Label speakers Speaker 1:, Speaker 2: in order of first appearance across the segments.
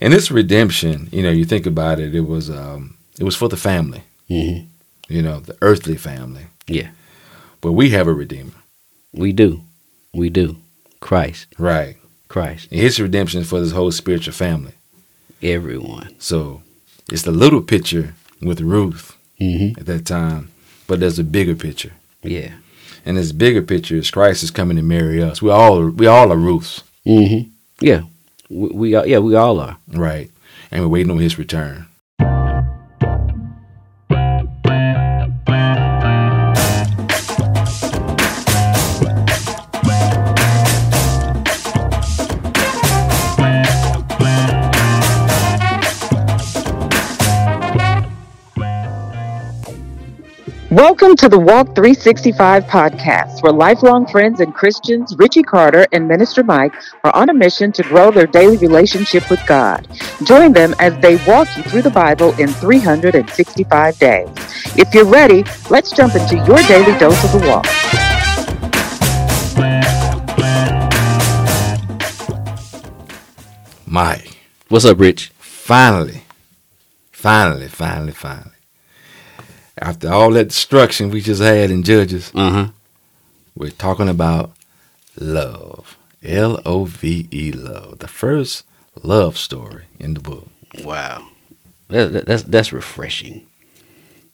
Speaker 1: And this redemption, you know, you think about it, it was um, it was for the family,
Speaker 2: hmm
Speaker 1: you know, the earthly family.
Speaker 2: Yeah,
Speaker 1: But we have a redeemer,
Speaker 2: we do, we do. Christ,
Speaker 1: right?
Speaker 2: Christ,
Speaker 1: And his redemption is for this whole spiritual family.
Speaker 2: everyone.
Speaker 1: So it's the little picture with Ruth
Speaker 2: hmm
Speaker 1: at that time, but there's a bigger picture.
Speaker 2: Yeah.
Speaker 1: And this bigger picture is Christ is coming to marry us. We all we all are Ruths,
Speaker 2: hmm Yeah. We, we are. Yeah, we all are.
Speaker 1: right? And we're waiting on his return.
Speaker 3: Welcome to the Walk 365 podcast, where lifelong friends and Christians, Richie Carter and Minister Mike, are on a mission to grow their daily relationship with God. Join them as they walk you through the Bible in 365 days. If you're ready, let's jump into your daily dose of the walk.
Speaker 1: Mike,
Speaker 2: What's up, Rich?
Speaker 1: finally, finally, finally, finally. After all that destruction we just had in Judges,
Speaker 2: huh.
Speaker 1: we're talking about love. L O V E love. The first love story in the book.
Speaker 2: Wow. That, that- that's that's refreshing.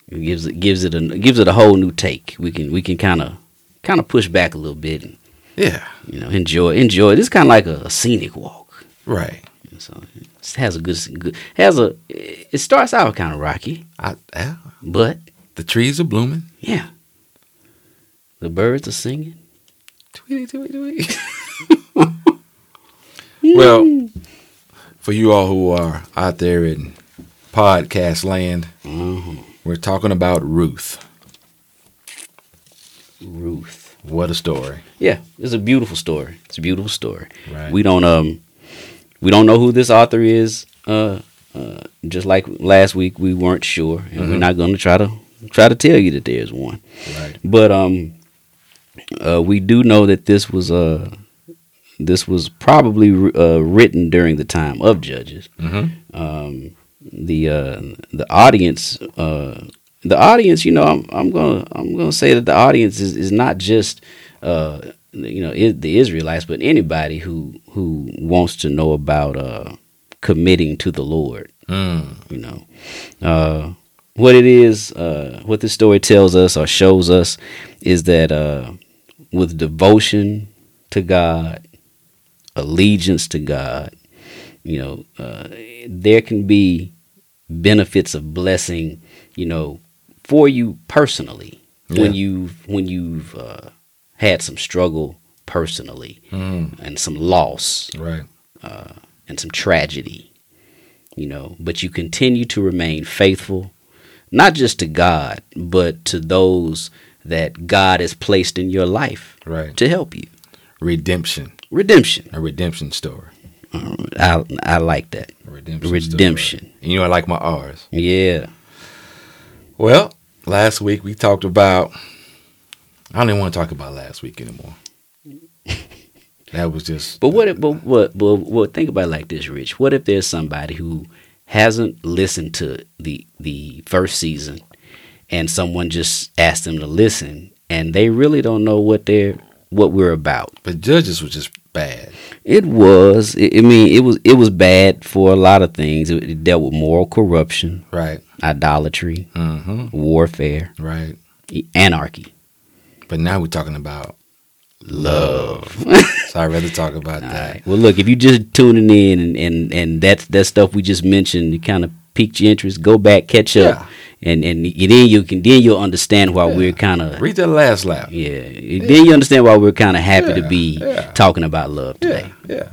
Speaker 2: It gives it gives it a gives it a whole new take. We can we can kind of kind of push back a little bit and
Speaker 1: Yeah,
Speaker 2: you know enjoy enjoy. This kind of like a, a scenic walk.
Speaker 1: right.
Speaker 2: So it has a good good has a. It starts out kind of rocky,
Speaker 1: I, yeah.
Speaker 2: but
Speaker 1: The trees are blooming.
Speaker 2: yeah, the birds are singing.
Speaker 1: Tweety, tweety, tweety. well, for you all who are out there in podcast land,
Speaker 2: hmm
Speaker 1: we're talking about Ruth.
Speaker 2: Ruth.
Speaker 1: What a story.
Speaker 2: Yeah, it's a beautiful story. It's a beautiful story.
Speaker 1: Right.
Speaker 2: We don't um we don't know who this author is. Uh, uh just like last week, we weren't sure, and we're not going to try to try to tell you that there's one.
Speaker 1: Right.
Speaker 2: But um, uh, we do know that this was uh this was probably uh, written during the time of Judges.
Speaker 1: Mm-hmm.
Speaker 2: Um, the uh the audience uh the audience, you know, I'm I'm gonna I'm gonna say that the audience is, is not just uh you know the Israelites, but anybody who who wants to know about uh committing to the Lord.
Speaker 1: Mm.
Speaker 2: You know, uh, what it is, uh, what this story tells us or shows us is that uh, with devotion to God, allegiance to God, you know, uh, there can be benefits of blessing, you know, for you personally when
Speaker 1: Yeah.
Speaker 2: you when you've uh, had some struggle personally
Speaker 1: Mm.
Speaker 2: and some loss
Speaker 1: Right.
Speaker 2: uh, and some tragedy, you know, but you continue to remain faithful, not just to God, but to those that God has placed in your life
Speaker 1: Right.
Speaker 2: to help you.
Speaker 1: Redemption.
Speaker 2: Redemption.
Speaker 1: A redemption story.
Speaker 2: I I like that.
Speaker 1: Redemption.
Speaker 2: Redemption.
Speaker 1: Story. And you know I like my R's.
Speaker 2: Yeah.
Speaker 1: Well, last week we talked about I don't even want to talk about last week anymore. that was just
Speaker 2: But what if, but what but what think about it like this, Rich. What if there's somebody who hasn't listened to the the first season and someone just asked them to listen and they really don't know what they're what we're about.
Speaker 1: but judges was just bad.
Speaker 2: It was. I mean, it was. It was bad for a lot of things. It, it dealt with moral corruption,
Speaker 1: Right.
Speaker 2: idolatry,
Speaker 1: Mm-hmm.
Speaker 2: warfare,
Speaker 1: Right.
Speaker 2: anarchy.
Speaker 1: But now we're talking about love. so I'd rather talk about
Speaker 2: All
Speaker 1: that.
Speaker 2: right. Well, look, if you're just tuning in and and and that that stuff we just mentioned, it kind of piqued your interest. Go back, catch up,
Speaker 1: Yeah.
Speaker 2: and and then you can then you'll understand why
Speaker 1: Yeah.
Speaker 2: we're kind of
Speaker 1: Read that last lap.
Speaker 2: yeah. Then you understand why we're kind of happy
Speaker 1: Yeah,
Speaker 2: to be
Speaker 1: yeah.
Speaker 2: talking about love today.
Speaker 1: Yeah. Yeah.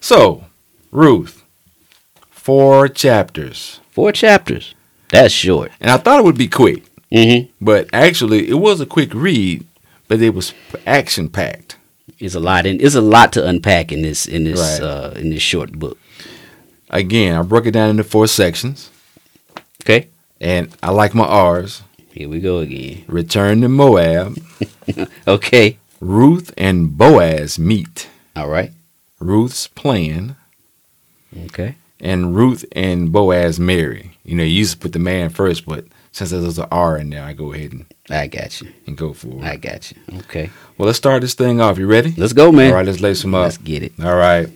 Speaker 1: So, Ruth, four chapters.
Speaker 2: Four chapters. That's short.
Speaker 1: And I thought it would be quick,
Speaker 2: Mm-hmm.
Speaker 1: but actually it was a quick read, but it was action packed.
Speaker 2: It's a lot, and it's a lot to unpack in this in this
Speaker 1: Right.
Speaker 2: uh, in this short book.
Speaker 1: Again, I broke it down into four sections,
Speaker 2: Okay,
Speaker 1: and I like my R's.
Speaker 2: here we go again.
Speaker 1: Return to Moab.
Speaker 2: Okay,
Speaker 1: Ruth and Boaz meet.
Speaker 2: all right.
Speaker 1: Ruth's plan.
Speaker 2: Okay,
Speaker 1: and Ruth and Boaz marry. You know, you used to put the man first, but since there's an R in there, I go ahead and,
Speaker 2: I got you.
Speaker 1: and go for it.
Speaker 2: I got you. Okay.
Speaker 1: Well, let's start this thing off. You ready?
Speaker 2: Let's go, man.
Speaker 1: All right, let's lay some up.
Speaker 2: Let's get it.
Speaker 1: All right.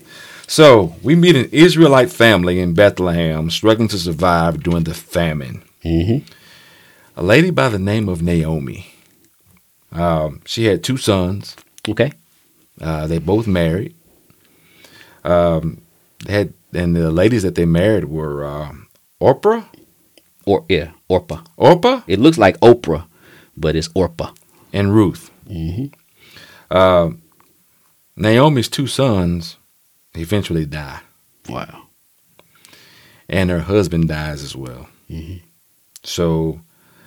Speaker 1: So we meet an Israelite family in Bethlehem struggling to survive during the famine.
Speaker 2: Mm-hmm.
Speaker 1: A lady by the name of Naomi. Um, she had two sons.
Speaker 2: Okay.
Speaker 1: Uh, they both married. Um, they had and the ladies that they married were uh, Orpah,
Speaker 2: Or yeah, Orpah.
Speaker 1: Orpah,
Speaker 2: It looks like Oprah, but it's Orpah.
Speaker 1: and Ruth.
Speaker 2: Mm-hmm.
Speaker 1: Uh, Naomi's two sons eventually die,
Speaker 2: Wow.
Speaker 1: and her husband dies as well.
Speaker 2: Mhm.
Speaker 1: So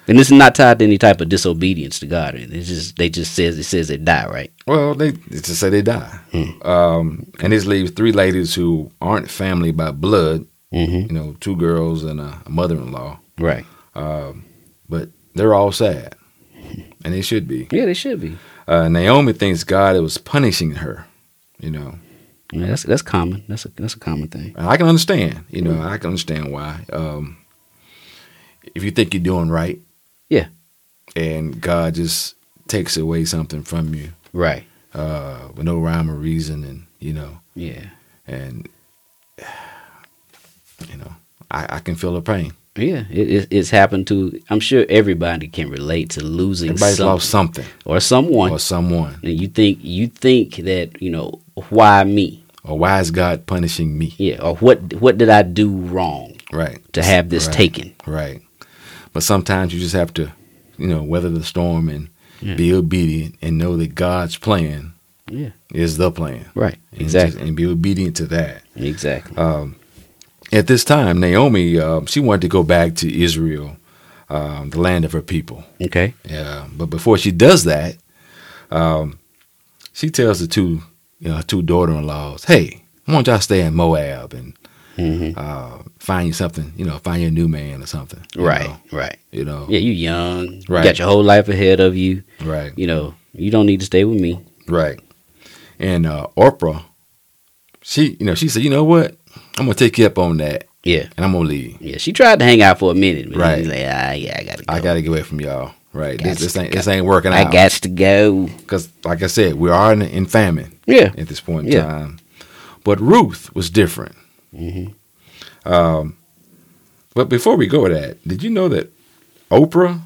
Speaker 2: And this is not tied to any type of disobedience to God. It's just they just says it says they die, right?
Speaker 1: Well, they just say they die, um, and this leaves three ladies who aren't family by blood.
Speaker 2: Mm-hmm.
Speaker 1: You know, two girls and a, a mother-in-law,
Speaker 2: Right.
Speaker 1: but they're all sad, and they should be.
Speaker 2: Yeah, they should be.
Speaker 1: Uh, Naomi thinks God was punishing her. You know,
Speaker 2: Yeah, that's that's common. That's a that's a common thing.
Speaker 1: I can understand. You know, I can understand why. Um, if you think you're doing right,
Speaker 2: Yeah.
Speaker 1: and God just takes away something from you
Speaker 2: Right.
Speaker 1: uh, with no rhyme or reason, and you know,
Speaker 2: Yeah.
Speaker 1: and you know, I, I can feel the pain.
Speaker 2: Yeah. It, it, it's happened to. I'm sure everybody can relate to losing
Speaker 1: Everybody's
Speaker 2: some-
Speaker 1: lost something
Speaker 2: or someone.
Speaker 1: or someone.
Speaker 2: and you think you think that you know why me?
Speaker 1: Or why is God punishing me?
Speaker 2: Yeah. Or what what did I do wrong
Speaker 1: Right.
Speaker 2: to have this
Speaker 1: Right.
Speaker 2: taken?
Speaker 1: Right. But sometimes you just have to, you know, weather the storm and
Speaker 2: Yeah.
Speaker 1: be obedient and know that God's plan
Speaker 2: Yeah.
Speaker 1: is the plan.
Speaker 2: Right.
Speaker 1: And
Speaker 2: Exactly.
Speaker 1: just- and be obedient to that.
Speaker 2: Exactly.
Speaker 1: Um, at this time, Naomi, uh, she wanted to go back to Israel, um, the land of her people.
Speaker 2: okay.
Speaker 1: Yeah, but before she does that, um, she tells the two, you know, her two daughter-in-laws, "Hey, I want y'all to stay in Moab and
Speaker 2: hmm
Speaker 1: uh, find you something, you know, find you a new man or something."
Speaker 2: Right.
Speaker 1: know,
Speaker 2: Right.
Speaker 1: You know.
Speaker 2: Yeah. You young.
Speaker 1: Right.
Speaker 2: You got your whole life ahead of you.
Speaker 1: Right.
Speaker 2: You know. You don't need to stay with me.
Speaker 1: Right. And uh, Oprah, she, you know, she said, "You know what? I'm gonna take you up on that,
Speaker 2: Yeah.
Speaker 1: and I'm gonna leave.
Speaker 2: Yeah. She tried to hang out for a minute. But
Speaker 1: Right.
Speaker 2: Like, ah, yeah, I gotta go.
Speaker 1: I gotta get away from y'all. Right. This, this ain't
Speaker 2: go.
Speaker 1: this ain't working
Speaker 2: I
Speaker 1: out.
Speaker 2: got to go.
Speaker 1: because, like I said, we are in, in famine
Speaker 2: Yeah.
Speaker 1: at this point in
Speaker 2: Yeah.
Speaker 1: time. But Ruth was different.
Speaker 2: hmm
Speaker 1: Um, but before we go to that, did you know that Oprah,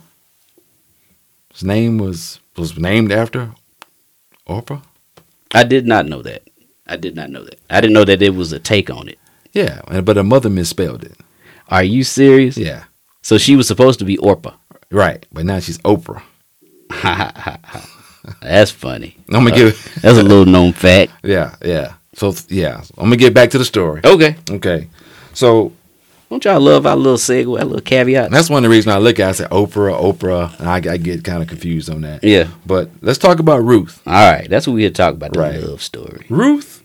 Speaker 1: his name was was named after Oprah?
Speaker 2: I did not know that. I did not know that. I didn't know that it was a take on it.
Speaker 1: Yeah, but her mother misspelled it.
Speaker 2: Are you serious?
Speaker 1: Yeah,
Speaker 2: So she was supposed to be Orpah.
Speaker 1: right. But now she's Oprah.
Speaker 2: That's funny.
Speaker 1: I'm gonna uh, give.
Speaker 2: That's a little known fact.
Speaker 1: Yeah, yeah. So yeah, I'm gonna get back to the story.
Speaker 2: Okay.
Speaker 1: Okay, so
Speaker 2: Don't y'all love our little segue, our little caveat?
Speaker 1: that's one of the reasons I look at. it, I say Oprah, Oprah, and I, I get kind of confused on that.
Speaker 2: Yeah.
Speaker 1: But let's talk about Ruth.
Speaker 2: All right. That's what we had talked about. The
Speaker 1: Right.
Speaker 2: love story.
Speaker 1: Ruth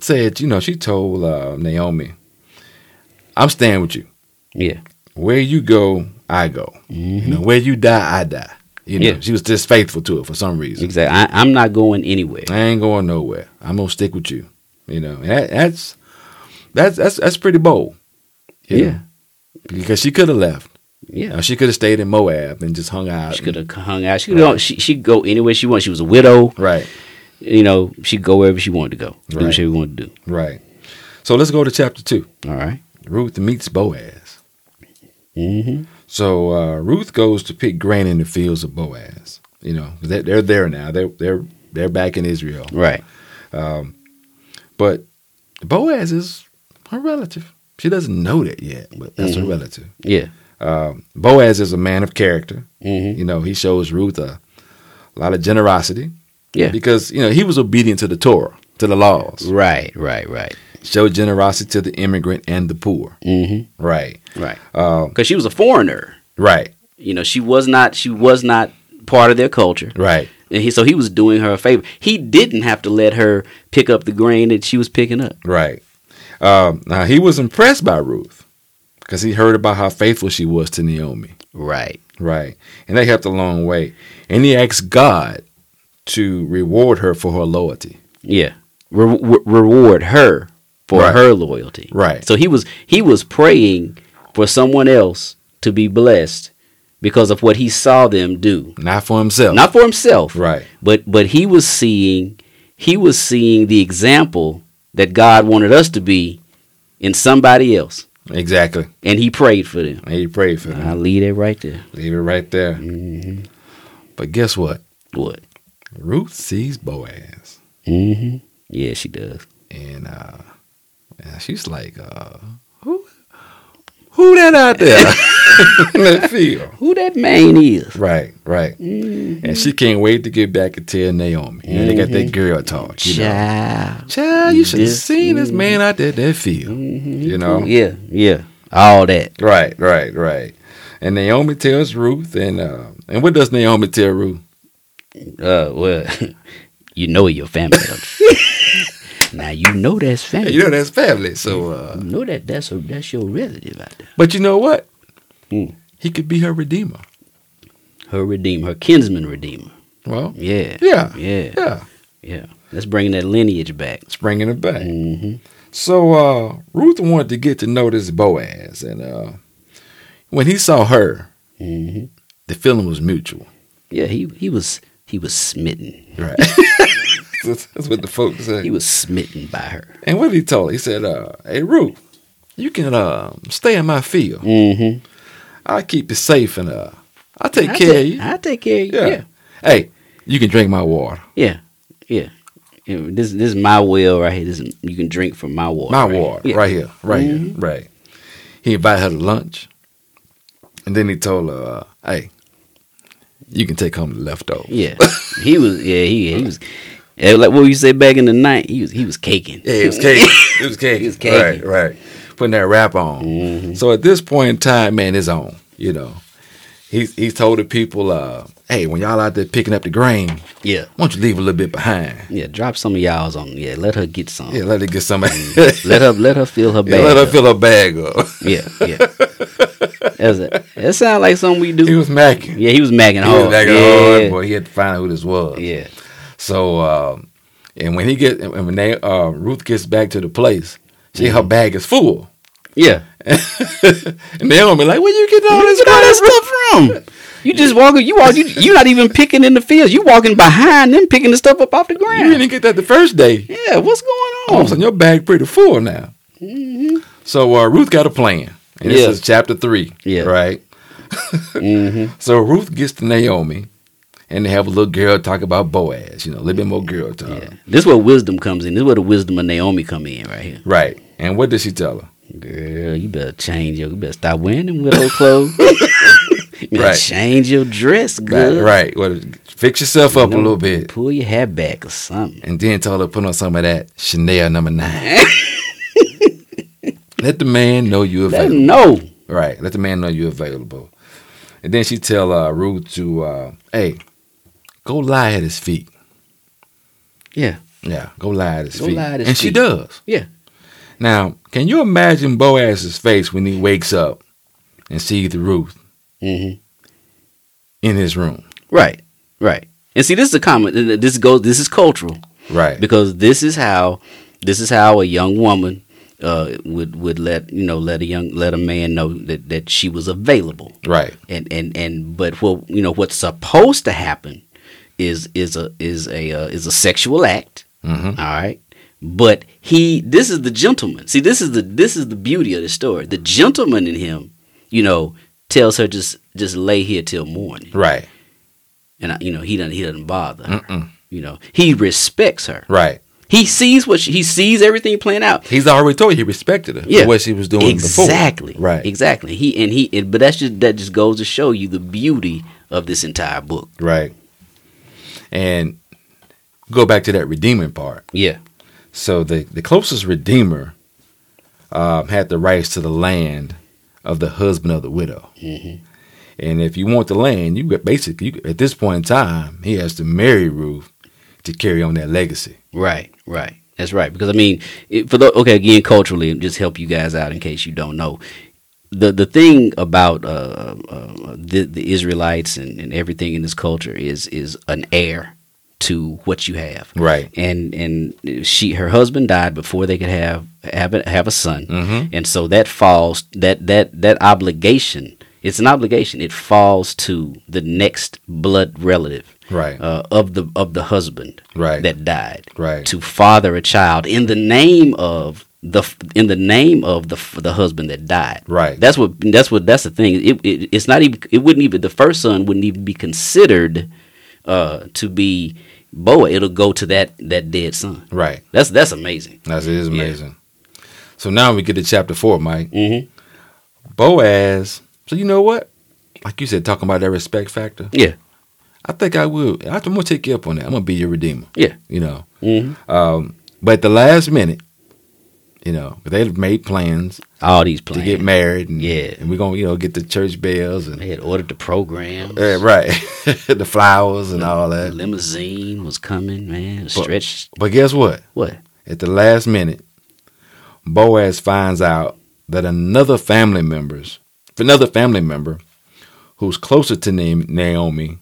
Speaker 1: said, you know, she told uh, Naomi, "I'm staying with you.
Speaker 2: Yeah.
Speaker 1: Where you go, I go. You know, where you die, I die." You know,
Speaker 2: Mm-hmm. Yeah.
Speaker 1: she was just faithful to it for some reason.
Speaker 2: Exactly. I, I'm not going anywhere.
Speaker 1: I ain't going nowhere. I'm gonna stick with you. You know, that, that's that's that's that's pretty bold.
Speaker 2: Yeah.
Speaker 1: know, because she could have left.
Speaker 2: Yeah.
Speaker 1: She could have stayed in Moab and just hung out.
Speaker 2: She could have hung out. She could go, she she could go anywhere she wanted. She was a widow.
Speaker 1: Right,
Speaker 2: You know, she'd go wherever she wanted to go. Do
Speaker 1: Right.
Speaker 2: what she wanted to do.
Speaker 1: right. So let's go to chapter two.
Speaker 2: All right.
Speaker 1: Ruth meets Boaz.
Speaker 2: Mm-hmm.
Speaker 1: So uh, Ruth goes to pick grain in the fields of Boaz. You know, they're, they're there now. They're they're they're back in Israel.
Speaker 2: Right.
Speaker 1: But Boaz is her relative. She doesn't know that yet, but that's her relative.
Speaker 2: Yeah.
Speaker 1: Um, Boaz is a man of character.
Speaker 2: Mm-hmm.
Speaker 1: You know, he shows Ruth a, a lot of generosity.
Speaker 2: Yeah.
Speaker 1: Because, you know, he was obedient to the Torah, to the laws.
Speaker 2: Right. Right. Right.
Speaker 1: Showed generosity to the immigrant and the poor.
Speaker 2: Mm-hmm.
Speaker 1: Right.
Speaker 2: Right.
Speaker 1: Um,
Speaker 2: Because she was a foreigner.
Speaker 1: right.
Speaker 2: You know, she was not. She was not part of their culture.
Speaker 1: Right.
Speaker 2: And he, so he was doing her a favor. He didn't have to let her pick up the grain that she was picking up.
Speaker 1: Right. Um, now, he was impressed by Ruth because he heard about how faithful she was to Naomi.
Speaker 2: Right.
Speaker 1: Right. And they helped a long way. And he asked God to reward her for her loyalty.
Speaker 2: Yeah. Re- re- reward her for
Speaker 1: Right.
Speaker 2: her loyalty.
Speaker 1: Right.
Speaker 2: So he was he was praying for someone else to be blessed because of what he saw them do.
Speaker 1: Not for himself.
Speaker 2: Not for himself.
Speaker 1: right.
Speaker 2: But but he was seeing he was seeing the example that God wanted us to be in somebody else.
Speaker 1: Exactly.
Speaker 2: And he prayed for them.
Speaker 1: And he prayed for them.
Speaker 2: I'll leave it right there.
Speaker 1: Leave it right there.
Speaker 2: hmm
Speaker 1: But guess what?
Speaker 2: What?
Speaker 1: Ruth sees Boaz.
Speaker 2: hmm Yeah, she does.
Speaker 1: And uh and she's like, uh, who who that out there in that field?
Speaker 2: Who that man is?
Speaker 1: Right, right.
Speaker 2: Mhm.
Speaker 1: And she can't wait to get back and tell Naomi. You know, they got that girl talk. You know.
Speaker 2: Child.
Speaker 1: Child, you should have seen this man out there that field.
Speaker 2: Mhm.
Speaker 1: You know?
Speaker 2: Yeah, yeah. All that.
Speaker 1: Right, right, right. And Naomi tells Ruth, and uh, and what does Naomi tell Ruth?
Speaker 2: Uh, well, you know your family. now you know that's family.
Speaker 1: You know that's family. So, uh,
Speaker 2: You know that that's a, that's your relative out there.
Speaker 1: but you know what?
Speaker 2: Hmm.
Speaker 1: He could be her redeemer.
Speaker 2: Her redeemer, her kinsman redeemer.
Speaker 1: Well,
Speaker 2: Yeah,
Speaker 1: yeah,
Speaker 2: yeah,
Speaker 1: yeah.
Speaker 2: yeah. Let's bring that lineage back.
Speaker 1: It's bringing it back.
Speaker 2: hmm
Speaker 1: So uh, Ruth wanted to get to know this Boaz, and uh, when he saw her,
Speaker 2: hmm
Speaker 1: the feeling was mutual.
Speaker 2: Yeah, he he was he was smitten.
Speaker 1: Right. that's, that's what the folks say.
Speaker 2: He was smitten by her.
Speaker 1: and what did he told her? He said, uh, "Hey Ruth, you can uh, stay in my field.
Speaker 2: Mm-hmm.
Speaker 1: I'll keep you safe, and uh, I'll take care of you.
Speaker 2: I take care of you.
Speaker 1: Yeah.
Speaker 2: Yeah,
Speaker 1: Hey, you can drink my water.
Speaker 2: yeah, yeah. Yeah, this this is my well right here. This is, you can drink from my water.
Speaker 1: My
Speaker 2: right
Speaker 1: water,
Speaker 2: here.
Speaker 1: right here, right here,
Speaker 2: Mhm.
Speaker 1: right." He invited her to lunch, and then he told her, uh, "Hey, you can take home the leftovers."
Speaker 2: Yeah, he was. Yeah, he he was. yeah, like what you say back in the night, he was he was caking.
Speaker 1: Yeah, it was caking. it was caking.
Speaker 2: It was cake.
Speaker 1: Right, right. Putting that rap on.
Speaker 2: Mhm.
Speaker 1: So at this point in time, man, it's on. You know, he's he's told the people, uh, "Hey, when y'all out there picking up the grain,
Speaker 2: Yeah,
Speaker 1: why don't you leave a little bit behind?
Speaker 2: yeah. Drop some of y'all's on. Yeah, let her get some.
Speaker 1: Yeah, let her get some.
Speaker 2: Let her let her fill her
Speaker 1: Yeah,
Speaker 2: bag.
Speaker 1: let her
Speaker 2: up.
Speaker 1: fill her bag up.
Speaker 2: Yeah, yeah. That's it. That sounds like something we do.
Speaker 1: he was macking.
Speaker 2: yeah, he was magging
Speaker 1: He was macking
Speaker 2: yeah.
Speaker 1: hard, boy. He had to find out who this was.
Speaker 2: Yeah.
Speaker 1: So, um, and when he get, and when they, uh, Ruth gets back to the place, see her
Speaker 2: Mm-hmm.
Speaker 1: bag is full.
Speaker 2: Yeah.
Speaker 1: and Naomi like, where you getting all
Speaker 2: Where
Speaker 1: this
Speaker 2: you get all that
Speaker 1: grain
Speaker 2: stuff from? You just walking. You walk. You you not even picking in the fields. You walking behind them, picking the stuff up off the ground.
Speaker 1: You didn't get that the first day.
Speaker 2: yeah. What's going
Speaker 1: All of a
Speaker 2: on?
Speaker 1: sudden, your bag pretty full now. So uh, Ruth got a plan, and this
Speaker 2: Yeah.
Speaker 1: is chapter three.
Speaker 2: Yeah.
Speaker 1: Right.
Speaker 2: hmm
Speaker 1: So Ruth gets to Naomi, and they have a little girl talk about Boaz. You know, a little bit more girl talk.
Speaker 2: Yeah. This is where wisdom comes in. This is where the wisdom of Naomi come in right here.
Speaker 1: Right. And what did she tell her?
Speaker 2: Girl, you better change your. You better stop wearing them widow clothes. you better
Speaker 1: Right.
Speaker 2: change your dress,
Speaker 1: Right.
Speaker 2: good.
Speaker 1: Right. Well, fix yourself up a little bit,
Speaker 2: Pull your hair back or something.
Speaker 1: and then tell her to put on some of that Chanel number nine. Let the man know you're
Speaker 2: Let
Speaker 1: available.
Speaker 2: know.
Speaker 1: Right. Let the man know you're available. And then she tell uh, Ruth to, uh, hey, go lie at his feet.
Speaker 2: Yeah.
Speaker 1: Yeah, go lie at his
Speaker 2: Go
Speaker 1: feet.
Speaker 2: lie at his
Speaker 1: and she does.
Speaker 2: Yeah.
Speaker 1: Now, can you imagine Boaz's face when he wakes up and sees the Ruth
Speaker 2: hmm
Speaker 1: in his room?
Speaker 2: Right. Right. And see, this is a common. This goes. This is cultural
Speaker 1: Right.
Speaker 2: because this is how this is how a young woman uh, would would let you know let a young let a man know that that she was available.
Speaker 1: Right.
Speaker 2: And and and but what you know what's supposed to happen is is a is a uh, is a sexual act.
Speaker 1: hmm
Speaker 2: All right. But he this is the gentleman. See, this is the this is the beauty of the story. The mm-hmm. gentleman in him, you know, tells her just just lay here till morning.
Speaker 1: Right.
Speaker 2: And I- you know, he doesn't he doesn't bother. her.
Speaker 1: Mm-mm.
Speaker 2: You know, he respects her.
Speaker 1: Right.
Speaker 2: He sees what she, he sees everything playing out.
Speaker 1: He's already told you he respected her
Speaker 2: Yeah.
Speaker 1: what she was doing
Speaker 2: exactly.
Speaker 1: before. Right.
Speaker 2: Exactly. He and he and, but that's just that just goes to show you the beauty of this entire book.
Speaker 1: Right. And go back to that redeeming part.
Speaker 2: Yeah.
Speaker 1: So the, the closest redeemer um, had the rights to the land of the husband of the widow.
Speaker 2: hmm
Speaker 1: And if you want the land, you got basically you, at this point in time, he has to marry Ruth to carry on that legacy.
Speaker 2: Right. Right. That's right. Because I mean, it, for the okay again culturally, just help you guys out in case you don't know. The the thing about uh, uh, the the Israelites and, and everything in this culture is is an heir to what you have.
Speaker 1: Right.
Speaker 2: And and she her husband died before they could have have a, have a son.
Speaker 1: Mhm.
Speaker 2: And so that falls that that that obligation. It's an obligation. It falls to the next blood relative
Speaker 1: Right.
Speaker 2: uh, of the of the husband
Speaker 1: Right.
Speaker 2: that died
Speaker 1: Right.
Speaker 2: to father a child in the name of the in the name of the the husband that died.
Speaker 1: Right.
Speaker 2: That's what that's what that's the thing. It, it it's not even it wouldn't even the first son wouldn't even be considered uh, to be Boa. It'll go to that that dead son.
Speaker 1: right.
Speaker 2: That's that's amazing.
Speaker 1: That's it is
Speaker 2: Yeah.
Speaker 1: amazing. So now we get to chapter four, Mike.
Speaker 2: hmm
Speaker 1: Boaz. So you know what? Like you said, talking about that respect factor.
Speaker 2: Yeah.
Speaker 1: I think I will. I'm gonna take you up on that. I'm gonna be your redeemer.
Speaker 2: Yeah.
Speaker 1: You know.
Speaker 2: hmm
Speaker 1: Um, but at the last minute, you know, they had made plans
Speaker 2: All these plans to
Speaker 1: get married. And,
Speaker 2: Yeah.
Speaker 1: And we're gonna, you know, get the church bells and
Speaker 2: They had ordered the program.
Speaker 1: Yeah, right, the flowers and all
Speaker 2: The
Speaker 1: that.
Speaker 2: limousine was coming, man. Stretched.
Speaker 1: But guess what?
Speaker 2: What?
Speaker 1: At the last minute, Boaz finds out that another family members, another family member, who's closer to Na- Naomi,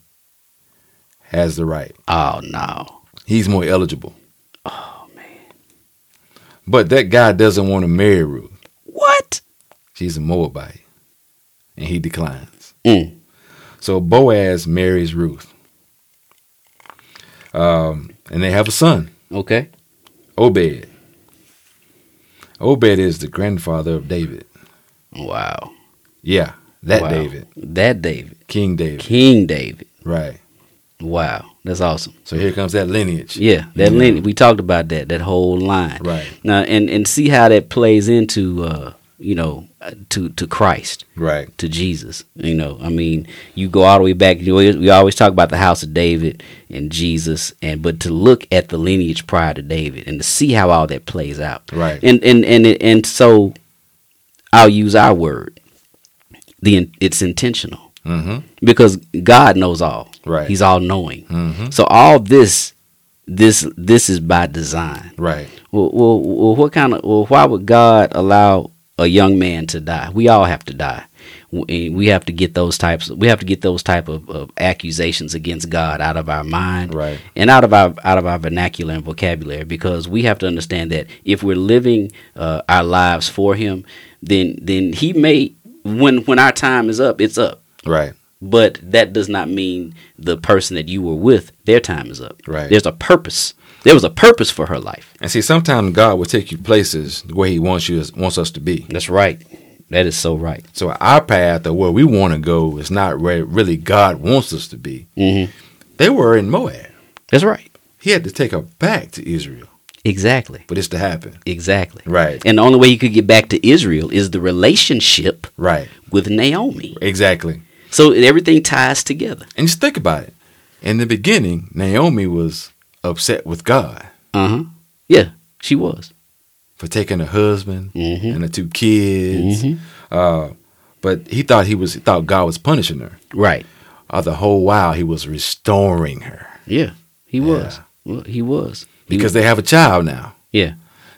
Speaker 1: has the right.
Speaker 2: Oh no.
Speaker 1: He's more eligible.
Speaker 2: Oh.
Speaker 1: But that guy doesn't want to marry Ruth.
Speaker 2: What?
Speaker 1: She's a Moabite, and he declines.
Speaker 2: Mm.
Speaker 1: So Boaz marries Ruth, um, and they have a son,
Speaker 2: Okay.
Speaker 1: Obed. Obed is the grandfather of David.
Speaker 2: Wow.
Speaker 1: Yeah, that
Speaker 2: Wow.
Speaker 1: David,
Speaker 2: That David.
Speaker 1: King David.
Speaker 2: King David.
Speaker 1: Right.
Speaker 2: Wow. That's awesome.
Speaker 1: So here comes that lineage.
Speaker 2: Yeah. That
Speaker 1: Yeah.
Speaker 2: lineage. We talked about that. That whole line.
Speaker 1: Right.
Speaker 2: Now and and see how that plays into uh you know uh, to to Christ
Speaker 1: Right.
Speaker 2: to Jesus. You know, I mean, you go all the way back. You know, we always talk about the house of David and Jesus, and but to look at the lineage prior to David and to see how all that plays out.
Speaker 1: Right.
Speaker 2: And and and and so, I'll use our word. The it's intentional
Speaker 1: Mm-hmm.
Speaker 2: because God knows all.
Speaker 1: Right.
Speaker 2: He's all knowing.
Speaker 1: Mm-hmm.
Speaker 2: So all this, this this is by design.
Speaker 1: Right.
Speaker 2: Well, well, well, what kind of? Well, why would God allow a young man to die? We all have to die. We we have to get those types. We have to get those type of, of accusations against God out of our mind,
Speaker 1: Right.
Speaker 2: and out of our out of our vernacular and vocabulary, because we have to understand that if we're living uh, our lives for Him, then then He may when when our time is up, it's up.
Speaker 1: Right.
Speaker 2: But that does not mean the person that you were with, their time is up.
Speaker 1: Right.
Speaker 2: There's a purpose. There was a purpose for her life.
Speaker 1: And see, sometimes God will take you places where He wants you wants us to be.
Speaker 2: That's right. That is so right.
Speaker 1: So our path of where we want to go is not where really God wants us to be.
Speaker 2: Mm-hmm.
Speaker 1: They were in Moab.
Speaker 2: That's right.
Speaker 1: He had to take her back to Israel
Speaker 2: Exactly.
Speaker 1: for this to happen.
Speaker 2: Exactly.
Speaker 1: Right.
Speaker 2: And the only way you could get back to Israel is the relationship
Speaker 1: Right.
Speaker 2: with Naomi.
Speaker 1: Exactly.
Speaker 2: So everything ties together.
Speaker 1: And just think about it. In the beginning, Naomi was upset with God
Speaker 2: Uh huh. Yeah, she was.
Speaker 1: for taking her husband
Speaker 2: Mhm.
Speaker 1: and the two kids.
Speaker 2: Mhm.
Speaker 1: Uh, but he thought he was he thought God was punishing her.
Speaker 2: Right.
Speaker 1: Uh, the whole while he was restoring her
Speaker 2: Yeah, he
Speaker 1: Yeah.
Speaker 2: was. Well, he was. He
Speaker 1: because they have a child now.
Speaker 2: Yeah.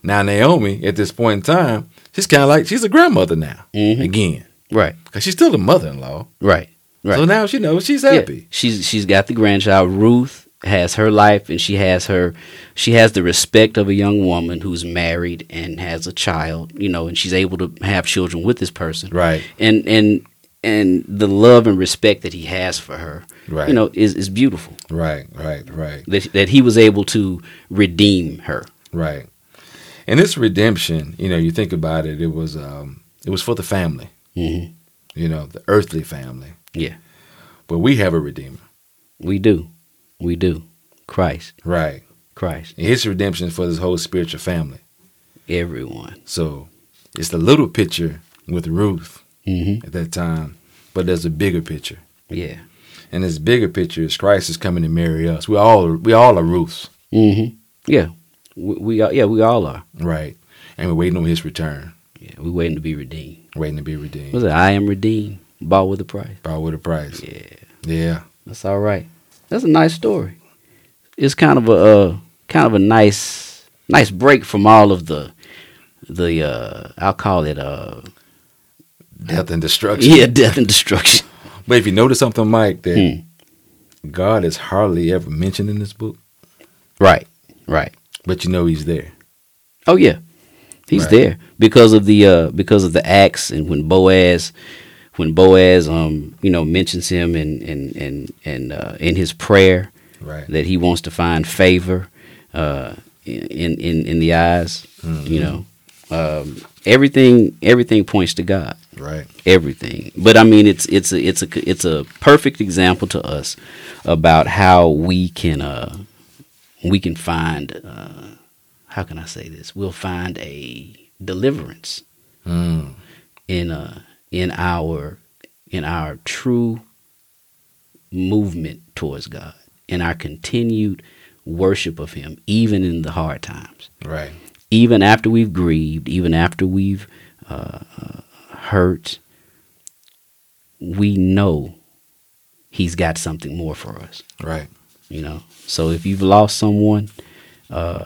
Speaker 1: Now Naomi, at this point in time, she's kind of like she's a grandmother now
Speaker 2: Mhm.
Speaker 1: again
Speaker 2: Right.
Speaker 1: because she's still the mother-in-law.
Speaker 2: Right. Right.
Speaker 1: So now she knows she's
Speaker 2: Yeah,
Speaker 1: happy.
Speaker 2: she's she's got the grandchild. Ruth has her life, and she has her she has the respect of a young woman who's married and has a child. You know, and she's able to have children with this person.
Speaker 1: Right.
Speaker 2: And and and the love and respect that he has for her,
Speaker 1: Right.
Speaker 2: you know, is is beautiful.
Speaker 1: Right. Right. Right.
Speaker 2: That that he was able to redeem her.
Speaker 1: Right. And this redemption, you know, you think about it, it was um it was for the family,
Speaker 2: hmm
Speaker 1: you know, the earthly family.
Speaker 2: Yeah.
Speaker 1: But we have a redeemer.
Speaker 2: We do, we do. Christ,
Speaker 1: Right.
Speaker 2: Christ,
Speaker 1: And his redemption is for this whole spiritual family.
Speaker 2: everyone.
Speaker 1: So it's the little picture with Ruth
Speaker 2: hmm
Speaker 1: at that time, but there's a bigger picture.
Speaker 2: Yeah.
Speaker 1: And this bigger picture is Christ is coming to marry us. We all we all are Ruths.
Speaker 2: hmm Yeah. We, we are, yeah we all are.
Speaker 1: Right. And we're waiting on his return.
Speaker 2: Yeah, we waiting to be redeemed.
Speaker 1: Waiting to be redeemed.
Speaker 2: Was it? I am redeemed, bought with a price.
Speaker 1: Bought with a price.
Speaker 2: Yeah,
Speaker 1: Yeah.
Speaker 2: that's all right. That's a nice story. It's kind of a uh, kind of a nice nice break from all of the the uh, I'll call it uh
Speaker 1: Death and destruction.
Speaker 2: yeah death and destruction.
Speaker 1: But if you notice something, Mike, that
Speaker 2: Hmm.
Speaker 1: God is hardly ever mentioned in this book.
Speaker 2: Right. Right.
Speaker 1: but you know he's there.
Speaker 2: Oh yeah, he's
Speaker 1: Right.
Speaker 2: there because of the uh, because of the acts and when Boaz when Boaz um you know mentions him and and and and uh, in his prayer
Speaker 1: Right.
Speaker 2: that he wants to find favor uh, in in in the eyes. You know, um, everything everything points to God.
Speaker 1: Right.
Speaker 2: Everything, but I mean, it's it's a it's a it's a perfect example to us about how we can uh, we can find uh, how can I say this? We'll find a deliverance
Speaker 1: Mm.
Speaker 2: in uh in our in our true movement towards God, in our continued worship of Him, even in the hard times,
Speaker 1: Right.
Speaker 2: even after we've grieved, even after we've uh, uh, hurt. We know He's got something more for us
Speaker 1: Right.
Speaker 2: you know so if you've lost someone uh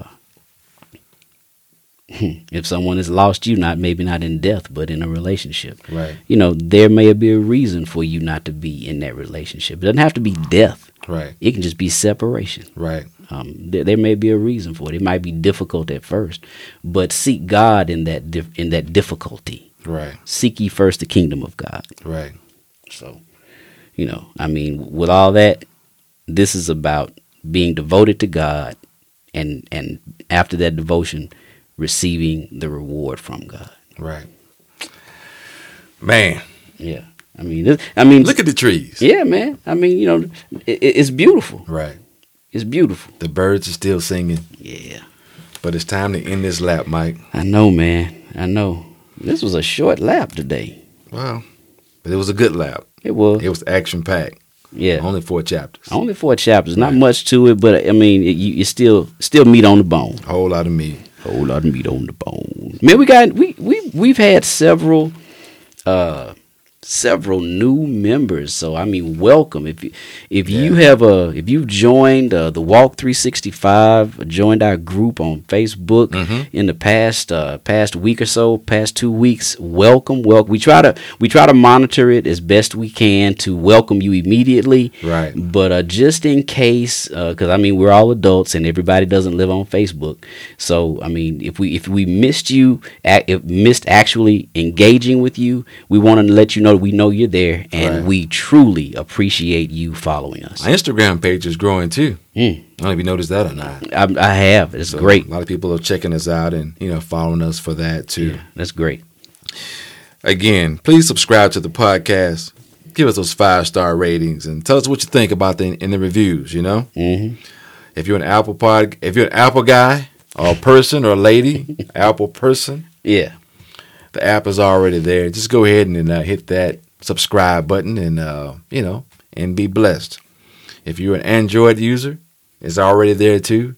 Speaker 2: if someone has lost you not maybe not in death but in a relationship
Speaker 1: Right.
Speaker 2: you know there may be a reason for you not to be in that relationship it doesn't have to be death
Speaker 1: Right.
Speaker 2: it can just be separation
Speaker 1: Right.
Speaker 2: um, there, there may be a reason for it it might be difficult at first but seek god in that dif- in that difficulty
Speaker 1: Right.
Speaker 2: seek ye first the kingdom of god
Speaker 1: Right.
Speaker 2: so, you know, I mean, with all that, this is about being devoted to God and and after that devotion, receiving the reward from God.
Speaker 1: Right. Man,
Speaker 2: Yeah. I mean, this, I mean,
Speaker 1: look at the trees.
Speaker 2: yeah, man. I mean, you know, it, it's beautiful.
Speaker 1: Right.
Speaker 2: It's beautiful.
Speaker 1: The birds are still singing,
Speaker 2: Yeah.
Speaker 1: but it's time to end this lap, Mike.
Speaker 2: I know, man. I know. This was a short lap today.
Speaker 1: Wow. But it was a good lap.
Speaker 2: It was.
Speaker 1: It was action packed.
Speaker 2: yeah.
Speaker 1: Only four chapters.
Speaker 2: Only four chapters. Not
Speaker 1: Right.
Speaker 2: much to it, but I mean, it, you, you still still meat on the bone.
Speaker 1: A whole lot of meat.
Speaker 2: Whole lot of meat on the bone. Man, we got we we we've had several uh several new members. So I mean, welcome. If you if you have uh if you've joined uh, the Walk 365, joined our group on Facebook
Speaker 1: Mhm.
Speaker 2: in the past uh past week or so, past 2 weeks, welcome. Welcome. We try to we try to monitor it as best we can to welcome you immediately.
Speaker 1: Right.
Speaker 2: But uh, just in case, because I mean we're all adults and everybody doesn't live on Facebook, so I mean if we if we missed you, if missed actually engaging with you, we want to let you know we know you're there and
Speaker 1: Right.
Speaker 2: we truly appreciate you following us.
Speaker 1: My Instagram page is growing too.
Speaker 2: Mm.
Speaker 1: I don't know if you noticed that or not.
Speaker 2: I, I have. It's
Speaker 1: So
Speaker 2: great.
Speaker 1: A lot of people are checking us out and you know following us for that too.
Speaker 2: Yeah, that's great.
Speaker 1: Again, please subscribe to the podcast. Give us those five star ratings and tell us what you think about the in the reviews. You know,
Speaker 2: hmm
Speaker 1: if you're an Apple pod, if you're an Apple guy or person or lady, Apple person,
Speaker 2: Yeah.
Speaker 1: The app is already there. Just go ahead and uh, hit that subscribe button and uh, you know and be blessed. If you're an Android user, it's already there too.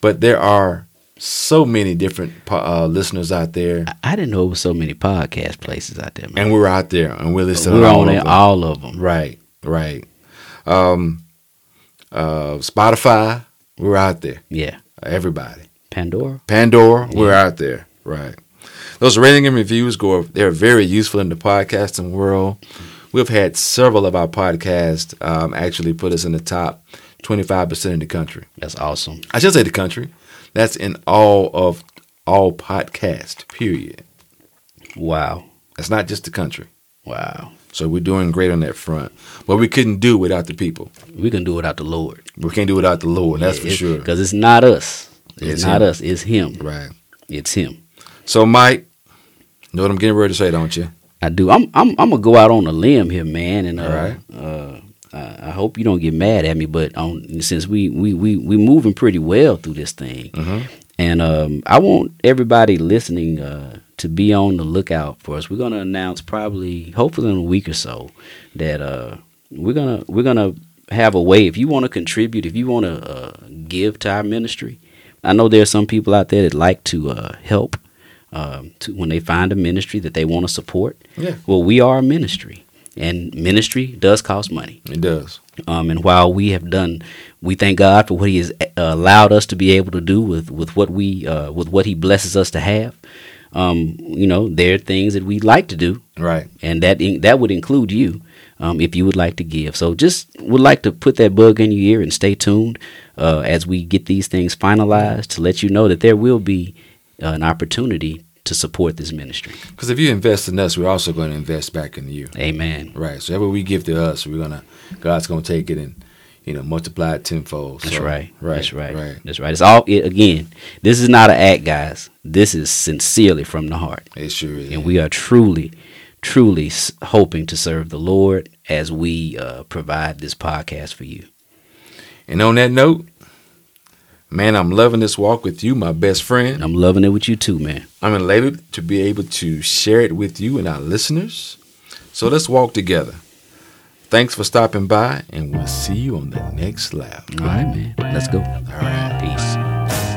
Speaker 1: But there are so many different uh, listeners out there,
Speaker 2: I, didn't know there was so many podcast places out there, man.
Speaker 1: and we're out there, and we're listening.
Speaker 2: We're
Speaker 1: all
Speaker 2: on there, all of them.
Speaker 1: Right, right. Um, uh, Spotify, we're out there.
Speaker 2: Yeah.
Speaker 1: Everybody.
Speaker 2: Pandora.
Speaker 1: Pandora, we're out there. Right. Those rating and reviews go. They're very useful in the podcasting world. We've had several of our podcasts um, actually put us in the top twenty-five percent in the country.
Speaker 2: That's awesome.
Speaker 1: I should say the country. That's in all of all podcast. Period.
Speaker 2: Wow.
Speaker 1: That's not just the country.
Speaker 2: Wow.
Speaker 1: So we're doing great on that front. But we couldn't do without the people.
Speaker 2: We can do without the Lord.
Speaker 1: We can't do without the Lord. That's for sure.
Speaker 2: Because it's not us. It's,
Speaker 1: It's
Speaker 2: not
Speaker 1: him.
Speaker 2: us. It's him.
Speaker 1: Right.
Speaker 2: It's him.
Speaker 1: So Mike, know what I'm getting ready to say, don't you?
Speaker 2: I do. I'm. I'm. I'm gonna go out on a limb here, man. And uh,
Speaker 1: All right.
Speaker 2: uh, I hope you don't get mad at me, but on since we we we we moving pretty well through this thing,
Speaker 1: Mhm.
Speaker 2: and um, I want everybody listening uh, to be on the lookout for us. We're gonna announce probably, hopefully, in a week or so, that uh, we're gonna we're gonna have a way. If you want to contribute, if you want to uh, give to our ministry, I know there are some people out there that like to uh, help. Um, to when they find a ministry that they want to support,
Speaker 1: Yeah.
Speaker 2: well, we are a ministry, and ministry does cost money.
Speaker 1: It does.
Speaker 2: Um, and while we have done, we thank God for what He has uh, allowed us to be able to do with with what we uh, with what He blesses us to have. Um, you know, there are things that we like to do,
Speaker 1: Right.
Speaker 2: and that in, that would include you. um, if you would like to give. So just would like to put that bug in your ear and stay tuned uh, as we get these things finalized to let you know that there will be uh, an opportunity to support this ministry.
Speaker 1: Because if you invest in us, we're also going to invest back in you.
Speaker 2: Amen.
Speaker 1: Right. So whatever we give to us, we're gonna God's gonna take it and you know multiply it tenfold.
Speaker 2: That's
Speaker 1: So,
Speaker 2: right.
Speaker 1: Right.
Speaker 2: That's right.
Speaker 1: Right.
Speaker 2: That's right. It's all it, again. This is not an act, guys. This is sincerely from the heart,
Speaker 1: It sure is.
Speaker 2: and we are truly, truly hoping to serve the Lord as we uh, provide this podcast for you.
Speaker 1: And on that note, man, I'm loving this walk with you, my best friend.
Speaker 2: I'm loving it with you too, man.
Speaker 1: I'm elated to be able to share it with you and our listeners. So let's walk together. Thanks for stopping by, and we'll see you on the next lap.
Speaker 2: All right, man. Let's go.
Speaker 1: All right.
Speaker 2: Peace.